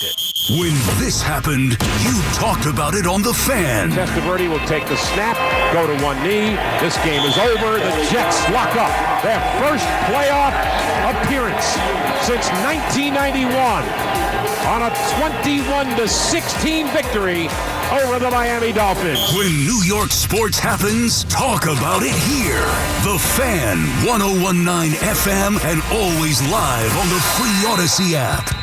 When this happened, you talked about it on The Fan. Testaverde will take the snap, go to one knee. This game is over. The Jets lock up their first playoff appearance since 1991 on a 21 to 16 victory over the Miami Dolphins. When New York sports happens, talk about it here. The Fan, 1019 FM, and always live on the free Audacy app.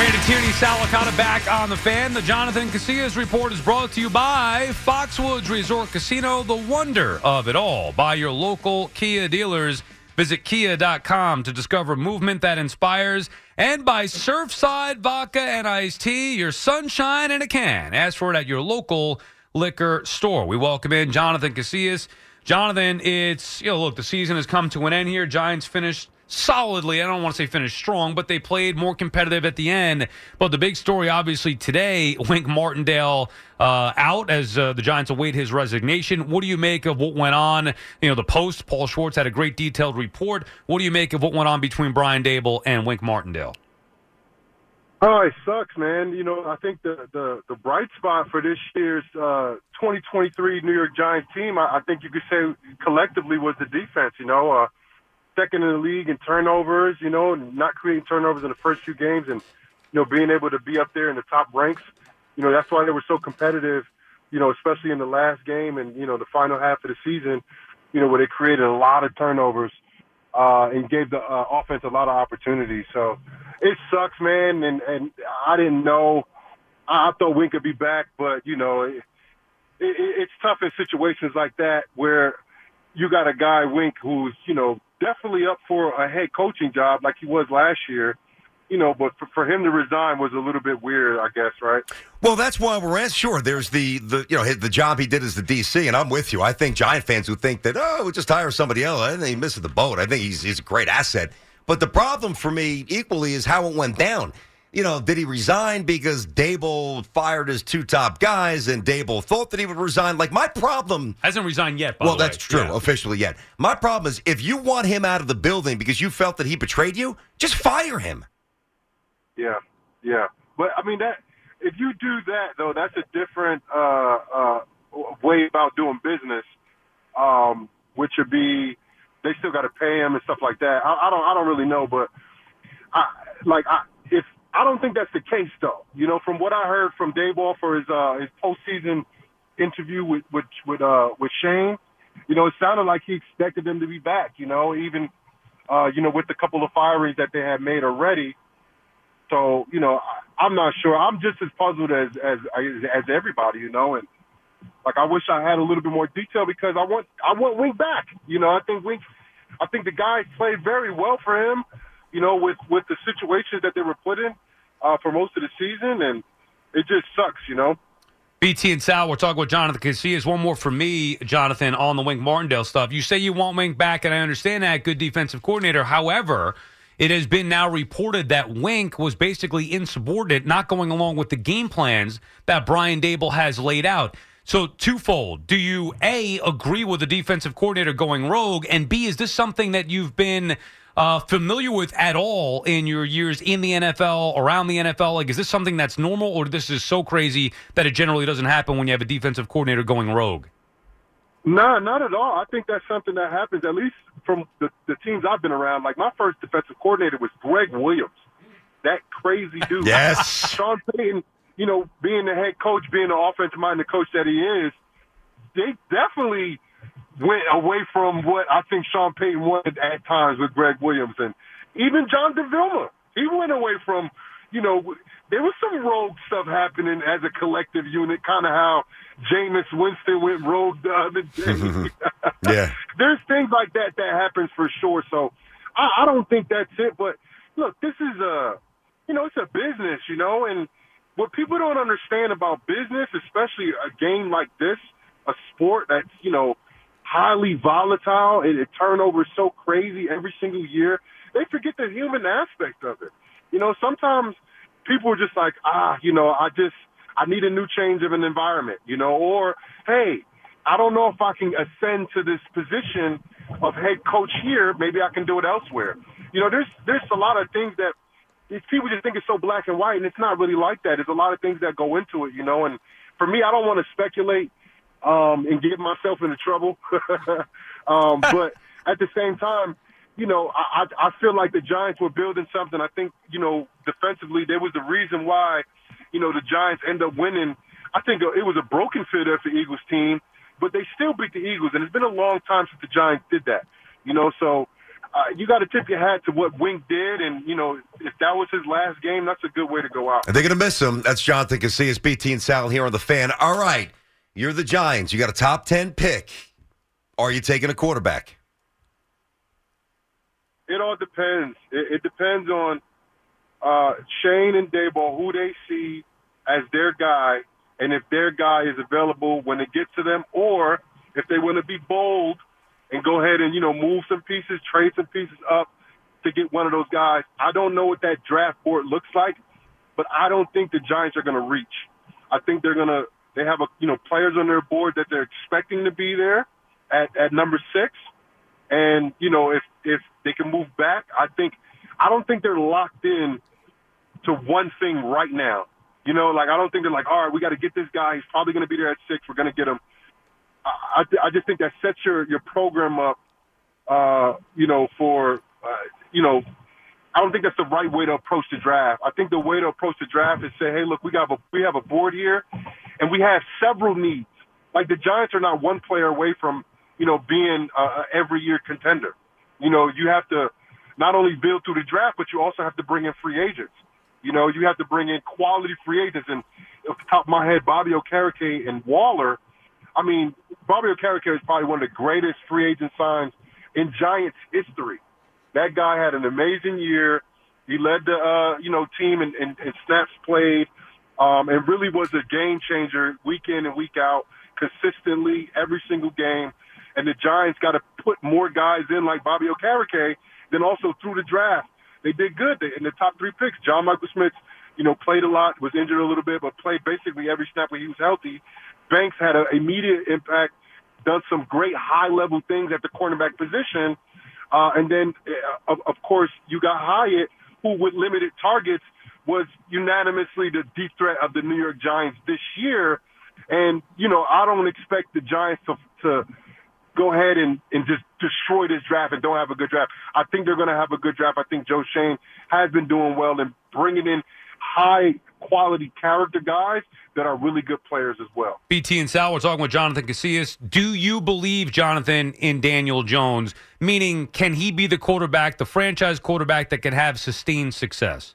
Brandon Tierney, Sal Licata back on the fan. The Jonathan Casillas report is brought to you by Foxwoods Resort Casino, the wonder of it all. By your local Kia dealers. Visit kia.com to discover movement that inspires. And by Surfside Vodka and Iced Tea, your sunshine in a can. Ask for it at your local liquor store. We welcome in Jonathan Casillas. Jonathan, it's, you know, look, the season has come to an end here. Giants finished solidly. I don't want to say finished strong, but they played more competitive at the end. But the big story, obviously, today, Wink Martindale uh, out as uh, the Giants await his resignation. What do you make of what went on? You know, the Post, Paul Schwartz had a great detailed report. What do you make of what went on between Brian Daboll and Wink Martindale? Oh, it sucks, man. You know, I think the the, the bright spot for this year's uh, 2023 New York Giants team, I, I think you could say collectively was the defense. You know, uh, second in the league in turnovers. You know, not creating turnovers in the first few games, and you know, being able to be up there in the top ranks. You know, that's why they were so competitive. You know, especially in the last game and you know the final half of the season. You know, where they created a lot of turnovers uh, and gave the uh, offense a lot of opportunities. So it sucks, man. And and I didn't know. I thought Wink could be back, but you know, it, it, it's tough in situations like that where you got a guy Wink who's you know definitely up for a head coaching job like he was last year. You know, but for, for him to resign was a little bit weird, I guess, right? Well, that's why we're at. Sure, there's the the you know the job he did as the DC, and I'm with you. I think Giant fans who think that oh, we just hire somebody else. I think he misses the boat. I think he's he's a great asset. But the problem for me equally is how it went down. You know, did he resign because Daboll fired his two top guys and Daboll thought that he would resign? Like, my problem. Hasn't resigned yet, well, the that's true, yeah. officially yet. My problem is if you want him out of the building because you felt that he betrayed you, just fire him. Yeah, yeah. But, I mean, that if you do that, though, that's a different uh, uh, way about doing business, um, which would be they still got to pay him and stuff like that. I, I don't, I don't really know, but I, like, I, if I don't think that's the case, though. You know, from what I heard from Daboll for his uh, his postseason interview with with with uh, with Schoen, you know, it sounded like he expected them to be back. You know, even uh, you know with the couple of firings that they had made already. So you know, I, I'm not sure. I'm just as puzzled as as as everybody. You know, and like I wish I had a little bit more detail because I want I want Wink back. You know, I think Wink, I think the guys played very well for him you know, with with the situations that they were put in uh, for most of the season, and it just sucks, you know. BT and Sal, we're talking with Jonathan Casillas. One more for me, Jonathan, on the Wink Martindale stuff. You say you want Wink back, and I understand that, good defensive coordinator. However, it has been now reported that Wink was basically insubordinate, not going along with the game plans that Brian Daboll has laid out. So, twofold. Do you, A, agree with the defensive coordinator going rogue? And B, is this something that you've been uh, familiar with at all in your years in the NFL, around the NFL? Like, is this something that's normal, or this is so crazy that it generally doesn't happen when you have a defensive coordinator going rogue? No, not at all. I think that's something that happens, at least from the, the teams I've been around. Like, my first defensive coordinator was Gregg Williams, that crazy dude. Yes. Sean Payton, you know, being the head coach, being the offensive minded coach that he is, they definitely went away from what I think Sean Payton wanted at times with Gregg Williams, and even John Vilma, he went away from, you know, there was some rogue stuff happening as a collective unit, kind of how Jameis Winston went rogue the other day. yeah. There's things like that that happens for sure. So I, I don't think that's it. But look, this is a, you know, it's a business, you know, and what people don't understand about business, especially a game like this, a sport that's, you know, highly volatile and it turnover so crazy every single year, they forget the human aspect of it. You know, sometimes people are just like, ah, you know, I just, I need a new change of an environment, you know, or, hey, I don't know if I can ascend to this position of head coach here. Maybe I can do it elsewhere. You know, there's, there's a lot of things that these people just think it's so black and white and it's not really like that. There's a lot of things that go into it, you know, and for me, I don't want to speculate, um, and get myself into trouble. um, but at the same time, you know, I, I feel like the Giants were building something. I think, you know, defensively, there was the reason why, you know, the Giants end up winning. I think it was a broken fit of the Eagles team, but they still beat the Eagles, and it's been a long time since the Giants did that. You know, so uh, you got to tip your hat to what Wink did, and you know, if that was his last game, that's a good way to go out. And they're going to miss him. That's Jonathan Casillas, BT and Sal here on the Fan. All right, you're the Giants. You got a top ten pick. Are you taking a quarterback? It all depends. It, it depends on uh, Schoen and Daboll who they see as their guy, and if their guy is available when it gets to them, or if they want to be bold and go ahead and you know move some pieces, trade some pieces up to get one of those guys. I don't know what that draft board looks like, but I don't think the Giants are going to reach. I think they're going to they have a you know players on their board that they're expecting to be there at at number six, and you know if if they can move back, I think I don't think they're locked in to one thing right now. You know, like I don't think they're like, all right, we got to get this guy. He's probably going to be there at six. We're going to get him. I, I just think that sets your your program up, uh, you know, for uh, you know, I don't think that's the right way to approach the draft. I think the way to approach the draft is say, hey, look, we got a we have a board here, and we have several needs. Like the Giants are not one player away from you know being a every year contender. You know, you have to not only build through the draft, but you also have to bring in free agents. You know, you have to bring in quality free agents. And off the top of my head, Bobby Okereke and Waller I mean, Bobby Okereke is probably one of the greatest free agent signs in Giants history. That guy had an amazing year. He led the uh, you know team in, in, in snaps played, um, and really was a game changer week in and week out, consistently every single game. And the Giants got to put more guys in like Bobby Okereke. Then also through the draft, they did good. They, in the top three picks, John Michael Schmitz, you know, played a lot, was injured a little bit, but played basically every snap when he was healthy. Banks had an immediate impact, done some great high level things at the cornerback position. Uh, and then, uh, of, of course, you got Hyatt, who with limited targets was unanimously the deep threat of the New York Giants this year. And, you know, I don't expect the Giants to, to go ahead and, and just destroy this draft and don't have a good draft. I think they're going to have a good draft. I think Joe Schoen has been doing well in bringing in high quality character guys that are really good players as well. BT and Sal, we're talking with Jonathan Casillas. Do you believe, Jonathan, in Daniel Jones? Meaning, can he be the quarterback, the franchise quarterback that can have sustained success?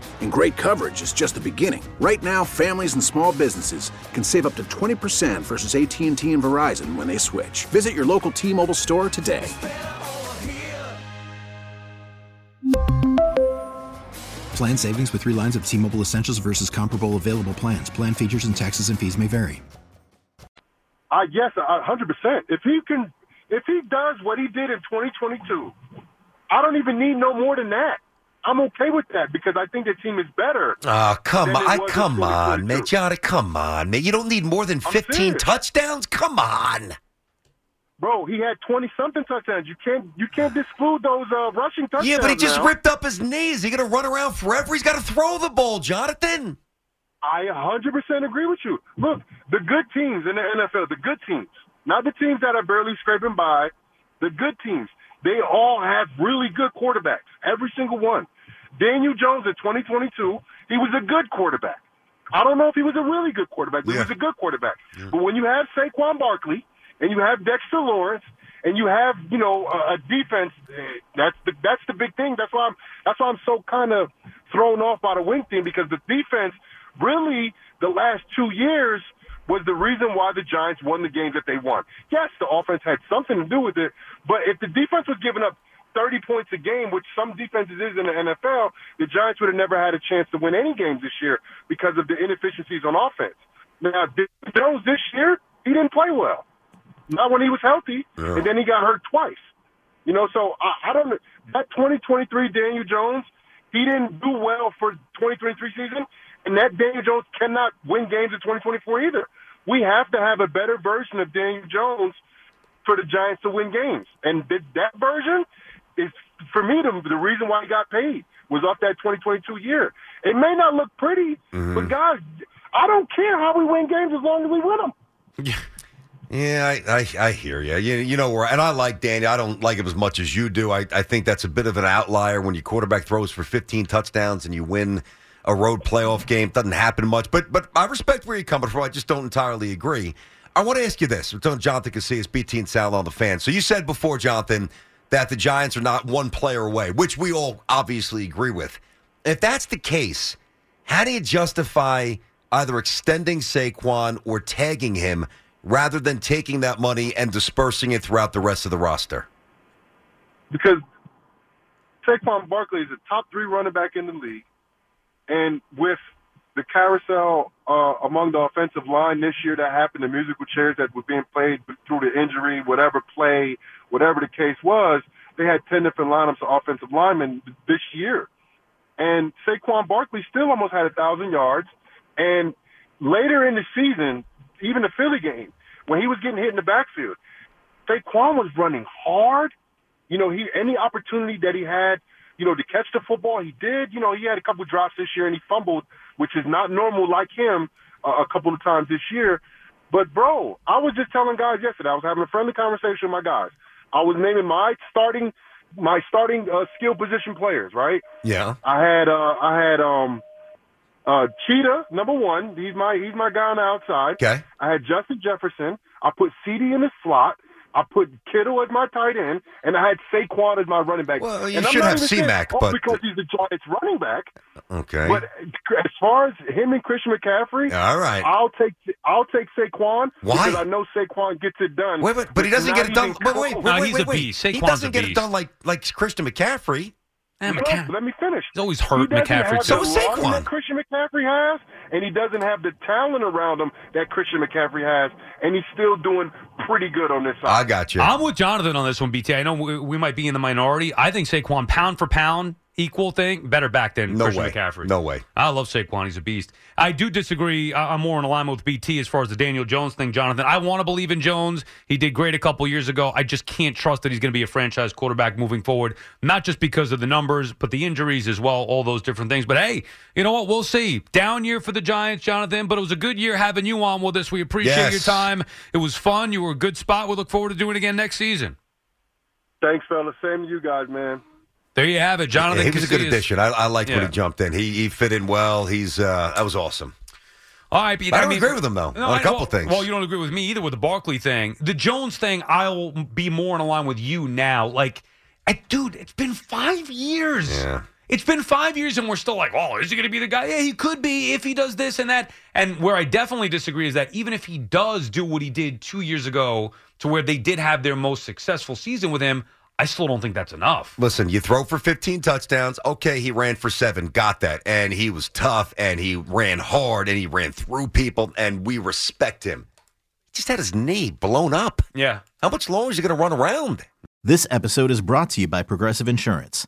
And great coverage is just the beginning. Right now, families and small businesses can save up to 20% versus AT&T and Verizon when they switch. Visit your local T-Mobile store today. Plan savings with 3 lines of T-Mobile Essentials versus comparable available plans. Plan features and taxes and fees may vary. Uh, yes, a hundred percent. If he can, if he does what he did in 2022, I don't even need no more than that. I'm okay with that because I think the team is better. Oh, come on. I, come on, man. Johnny, come on, man. You don't need more than 15 touchdowns? Come on. Bro, he had 20 something touchdowns. You can't, you can't exclude those uh, rushing touchdowns. Yeah, but he just now. ripped up his knees. He going to run around forever? He's got to throw the ball, Jonathan. I 100% agree with you. Look, the good teams in the NFL, the good teams, not the teams that are barely scraping by, the good teams, they all have really good quarterbacks. Every single one. Daniel Jones in 2022, he was a good quarterback. I don't know if he was a really good quarterback, but Yeah. he was a good quarterback. But when you have Saquon Barkley and you have Dexter Lawrence and you have, you know, a, a defense, eh, that's the that's the big thing. That's why I'm that's why I'm so kind of thrown off by the Wink thing because the defense really the last two years was the reason why the Giants won the games that they won. Yes, the offense had something to do with it, but if the defense was giving up 30 points a game, which some defenses is in the NFL, the Giants would have never had a chance to win any games this year because of the inefficiencies on offense. Now, Daniel Jones this year, he didn't play well. Not when he was healthy, Yeah. and then he got hurt twice. You know, so I, I don't know. That 2023 Daniel Jones, he didn't do well for 2023 season, and that Daniel Jones cannot win games in 2024 either. We have to have a better version of Daniel Jones for the Giants to win games, and th- that version is for me the, the reason why he got paid was off that 2022 year. It may not look pretty, mm-hmm. but guys, I don't care how we win games as long as we win them. Yeah, I, I, I hear you. you. You know where, and I like Danny. I don't like him as much as you do. I, I think that's a bit of an outlier when your quarterback throws for 15 touchdowns and you win a road playoff game. Doesn't happen much, but but I respect where you're coming from. I just don't entirely agree. I want to ask you this. We're talking Jonathan Casillas, BT and Sal on the fan. So you said before, Jonathan, that the Giants are not one player away, which we all obviously agree with. If that's the case, how do you justify either extending Saquon or tagging him rather than taking that money and dispersing it throughout the rest of the roster? because Saquon Barkley is a top three running back in the league, and with the carousel uh, among the offensive line this year that happened, the musical chairs that were being played through the injury, whatever play, whatever the case was, they had ten different lineups of offensive linemen this year, and Saquon Barkley still almost had a thousand yards, and later in the season, even the Philly game when he was getting hit in the backfield, Saquon was running hard. You know, he any opportunity that he had, you know, to catch the football, he did. You know, he had a couple drops this year and he fumbled, which is not normal like him uh, a couple of times this year. But bro, I was just telling guys yesterday. I was having a friendly conversation with my guys. I was naming my starting my starting uh, skill position players. Right. Yeah. I had uh, I had um uh Cheetah number one. He's my he's my guy on the outside. Okay. I had Justin Jefferson. I put CD in the slot. I put Kittle as my tight end, and I had Saquon as my running back. Well, you and I'm should not have even C-Mac, but- because he's the Giants running back. Okay. But as far as him and Christian McCaffrey, All right. I'll take I'll take Saquon Why? because I know Saquon gets it done. Wait, wait, but he doesn't get it done. even Wait, wait, wait, No, wait, he's wait, a wait. beast. He doesn't a get it done like like Christian McCaffrey. No, let me finish. He's always He hurt doesn't McCaffrey. have So the is Saquon. that Christian McCaffrey has, and he doesn't have the talent around him that Christian McCaffrey has, and he's still doing pretty good on this side. I got you. I'm with Jonathan on this one, BT. I know we, we might be in the minority. I think Saquon, pound for pound, equal thing, better back than No Christian way. McCaffrey. No way. I love Saquon. He's a beast. I do disagree. I- I'm more in alignment with BT as far as the Daniel Jones thing, Jonathan. I want to believe in Jones. He did great a couple years ago. I just can't trust that he's going to be a franchise quarterback moving forward, not just because of the numbers, but the injuries as well, all those different things. But hey, you know what? We'll see. Down year for the Giants, Jonathan, but it was a good year having you on with us. We appreciate Yes. your time. It was fun. You were a good spot. We look forward to doing it again next season. Thanks, fellas. Same to you guys, man. There you have it, Jonathan. he was a good addition. I, I liked when he jumped in. He he fit in well. He's uh, that was awesome. All right, Pete, I don't mean- agree with him, though, No, on a I- couple well- things. Well, you don't agree with me either with the Barkley thing. The Jones thing, I'll be more in line with you now. Like, I, dude, it's been five years. Yeah. It's been five years, and we're still like, oh, is he going to be the guy? Yeah, he could be if he does this and that. And where I definitely disagree is that even if he does do what he did two years ago, to where they did have their most successful season with him, I still don't think that's enough. Listen, you throw for 15 touchdowns. Okay, he ran for seven. Got that. And he was tough and he ran hard and he ran through people and we respect him. He just had his knee blown up. Yeah. How much longer is he going to run around? This episode is brought to you by Progressive Insurance.